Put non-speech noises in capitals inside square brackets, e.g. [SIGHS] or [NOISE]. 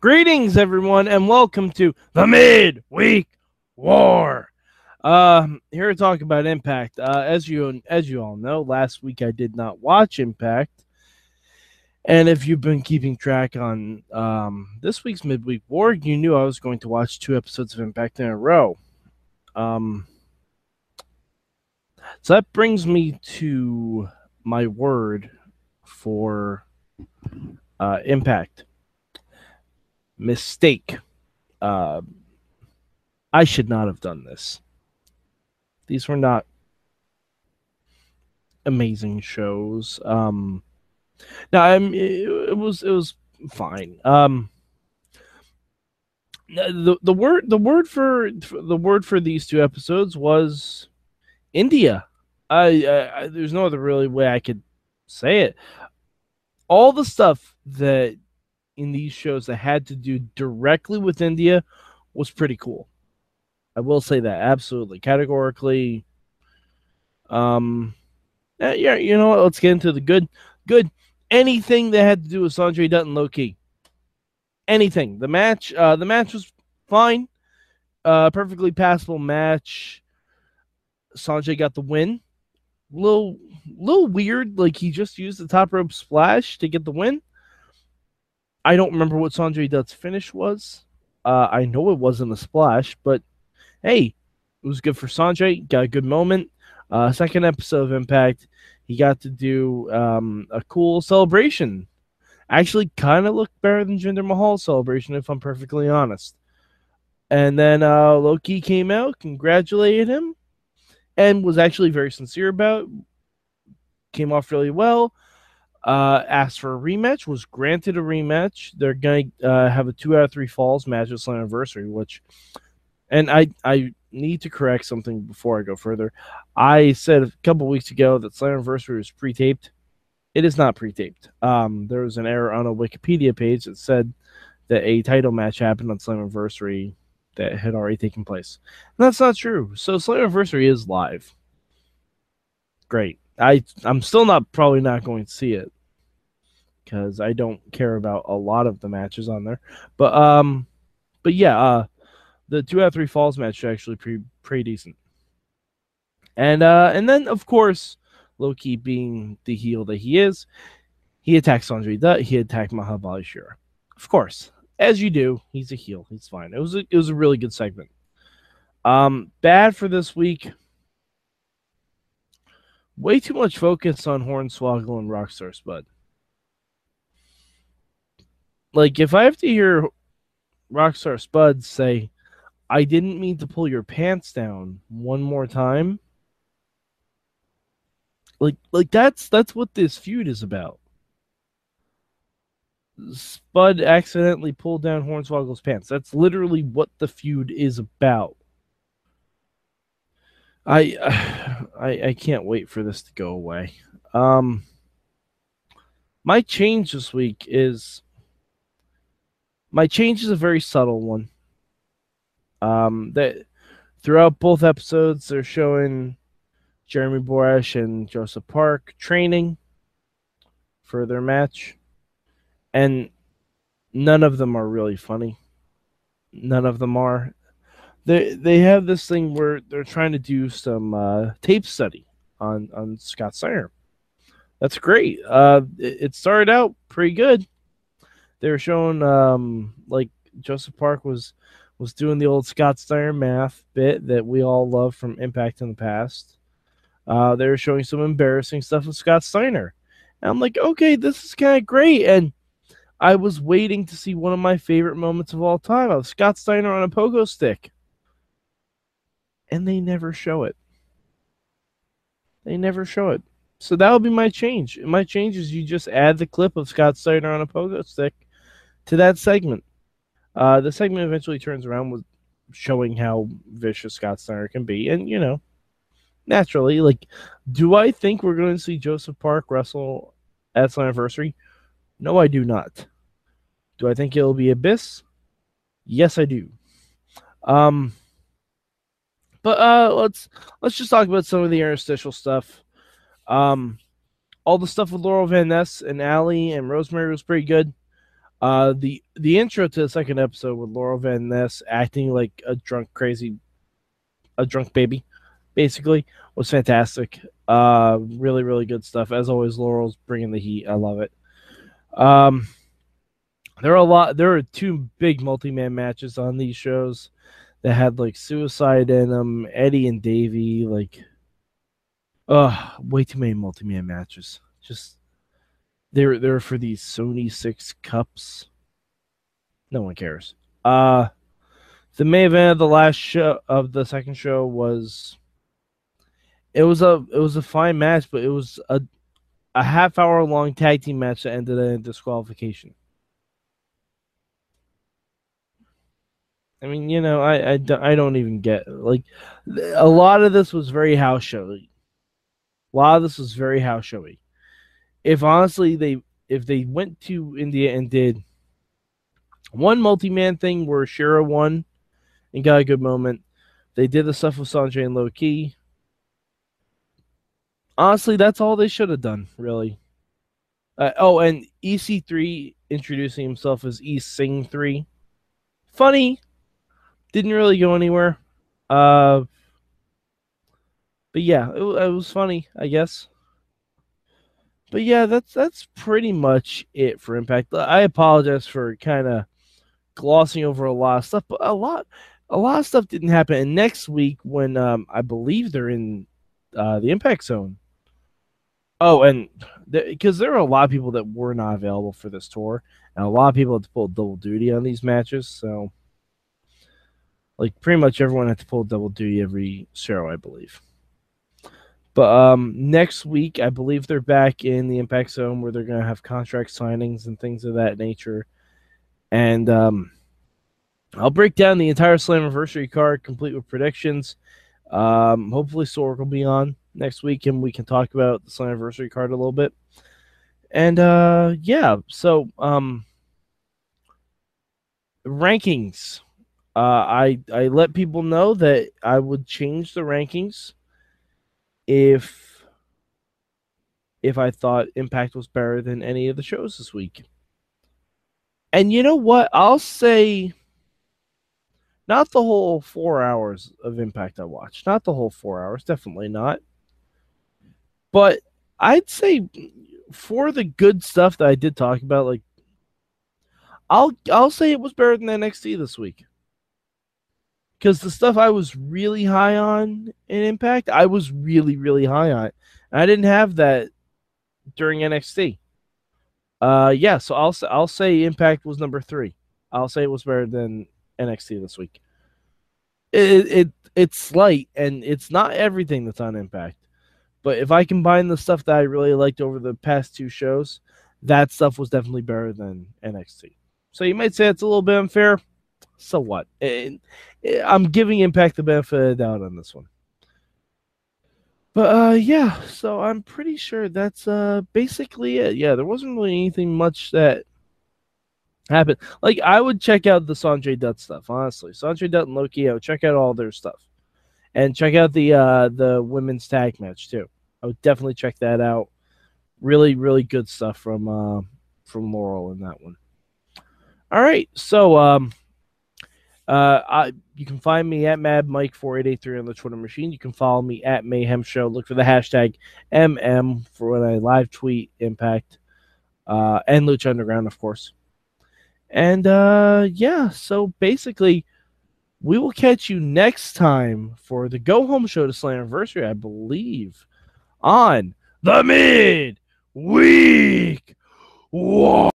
Greetings, everyone, and welcome to the Midweek War. Um, here to talk about Impact. Uh, as you as you all know, last week I did not watch Impact, and if you've been keeping track on um, this week's Midweek War, you knew I was going to watch two episodes of Impact in a row. Um, so that brings me to my word for uh, Impact mistake. Uh, I should not have done this. These were not amazing shows. Um, now I'm it, it was it was fine. Um, the the word the word for the word for these two episodes was India. I, I, I there's no other really way I could say it. All the stuff that in these shows that had to do directly with India was pretty cool. I will say that absolutely, categorically. Um, yeah, you know what? Let's get into the good. Good. Anything that had to do with Sonjay Dutt and Low Ki. Anything. The match. Uh, the match was fine. Uh, perfectly passable match. Sonjay got the win. Little, little weird. Like he just used the top rope splash to get the win. I don't remember what Sonjay Dutt's finish was. Uh, I know it wasn't a splash, but hey, it was good for Sonjay. Got a good moment. Uh, second episode of Impact, he got to do um, a cool celebration. Actually, kind of looked better than Jinder Mahal's celebration, if I'm perfectly honest. And then uh, Low Ki came out, congratulated him, and was actually very sincere about. It. Came off really well uh, asked for a rematch, was granted a rematch. They're going to uh, have a two out of three falls match at Slammiversary, which, and I I need to correct something before I go further. I said a couple weeks ago that Slammiversary was pre-taped. It is not pre-taped. Um, there was an error on a Wikipedia page that said that a title match happened on Slammiversary that had already taken place. And that's not true. So Slammiversary is live. Great. I I'm still not probably not going to see it because I don't care about a lot of the matches on there. But um, but yeah, uh, the two out of three falls match actually pretty pretty decent. And uh, and then of course, Low Ki, being the heel that he is, he attacks Sonjay Dutt. He attacked Mahabali Shera. Of course, as you do, he's a heel. He's fine. It was a, it was a really good segment. Um, bad for this week way too much focus on Hornswoggle and Rockstar Spud. Like, if I have to hear Rockstar Spud say, I didn't mean to pull your pants down one more time. Like like that's that's what this feud is about. Spud accidentally pulled down Hornswoggle's pants. That's literally what the feud is about. I, [SIGHS] I I can't wait for this to go away. Um, my change this week is my change is a very subtle one. Um, that throughout both episodes, they're showing Jeremy Borash and Joseph Park training for their match, and none of them are really funny. None of them are they they have this thing where they're trying to do some uh, tape study on on Scott Steiner. That's great. Uh, it, it, started out pretty good. They were showing um, like Joseph Park was was doing the old Scott Steiner math bit that we all love from Impact in the past. Uh, they were showing some embarrassing stuff with Scott Steiner, and I'm like, okay, this is kind of great. And I was waiting to see one of my favorite moments of all time of Scott Steiner on a pogo stick and they never show it. They never show it. So that will be my change. My change is you just add the clip of Scott Steiner on a pogo stick to that segment. Uh, the segment eventually turns around with showing how vicious Scott Steiner can be, and you know, naturally, like, do I think we're going to see Joseph Park wrestle at Slammiversary? No, I do not. Do I think it'll be Abyss? Yes, I do. Um, but uh, let's let's just talk about some of the interstitial stuff. Um, all the stuff with Laurel Van Ness and Allie and Rosemary was pretty good. Uh, the the intro to the second episode with Laurel Van Ness acting like a drunk, crazy, a drunk baby, basically was fantastic. Uh, really, really good stuff. As always, Laurel's bringing the heat. I love it. Um, there are a lot. There are two big multi-man matches on these shows that had like suicide in them. Eddie and Davey, like, uh, way too many multi-man matches. Just they're they're for these Sony Six cups. No one cares. Uh the main event of the last show of the second show was it was a it was a fine match, but it was a a half hour long tag team match that ended in disqualification. I mean, you know, I, I, I don't even get like a lot of this was very house showy. A lot of this was very house showy. If honestly they if they went to India and did one multi man thing where Shera won and got a good moment, they did the stuff with Sonjay and Low Ki. Honestly, that's all they should have done, really. Uh, oh, and EC3 introducing himself as East Sing 3. Funny, didn't really go anywhere. Uh, but yeah, it, it was funny, I guess. But yeah, that's that's pretty much it for Impact. I apologize for kind of glossing over a lot of stuff, but a lot a lot of stuff didn't happen. And next week, when um, I believe they're in uh, the Impact Zone. Oh, and because there are a lot of people that were not available for this tour, and a lot of people had to pull double duty on these matches. So like pretty much everyone had to pull double duty every show, I believe. But um, next week, I believe they're back in the Impact Zone where they're going to have contract signings and things of that nature. And um, I'll break down the entire Slammiversary card, complete with predictions. Um, hopefully, Sorg will be on next week and we can talk about the Slammiversary card a little bit. And uh, yeah, so um, rankings uh, I I let people know that I would change the rankings if if I thought Impact was better than any of the shows this week. And you know what? I'll say not the whole four hours of Impact I watched. Not the whole four hours, definitely not. But I'd say for the good stuff that I did talk about, like I'll I'll say it was better than NXT this week because the stuff I was really high on in Impact, I was really, really high on. And I didn't have that during NXT. Uh, yeah, so I'll I'll say Impact was number three. I'll say it was better than NXT this week. It it it's slight and it's not everything that's on Impact, but if I combine the stuff that I really liked over the past two shows, that stuff was definitely better than NXT. So you might say it's a little bit unfair so what? And I'm giving Impact the benefit of the doubt on this one. But uh, yeah, so I'm pretty sure that's uh basically it. Yeah, there wasn't really anything much that happened. Like I would check out the Sonjay Dutt stuff, honestly. Sonjay Dutt and Low Ki, I would check out all their stuff. And check out the uh the women's tag match too. I would definitely check that out. Really, really good stuff from uh from Laurel in that one. All right, so um uh, I, you can find me at Mad Mike 4883 on the Twitter machine. You can follow me at Mayhem Show. Look for the hashtag MM for when I live tweet Impact uh, and Lucha Underground, of course. And uh, yeah, so basically, we will catch you next time for the Go Home Show to Slammiversary, I believe, on the Mid Week War.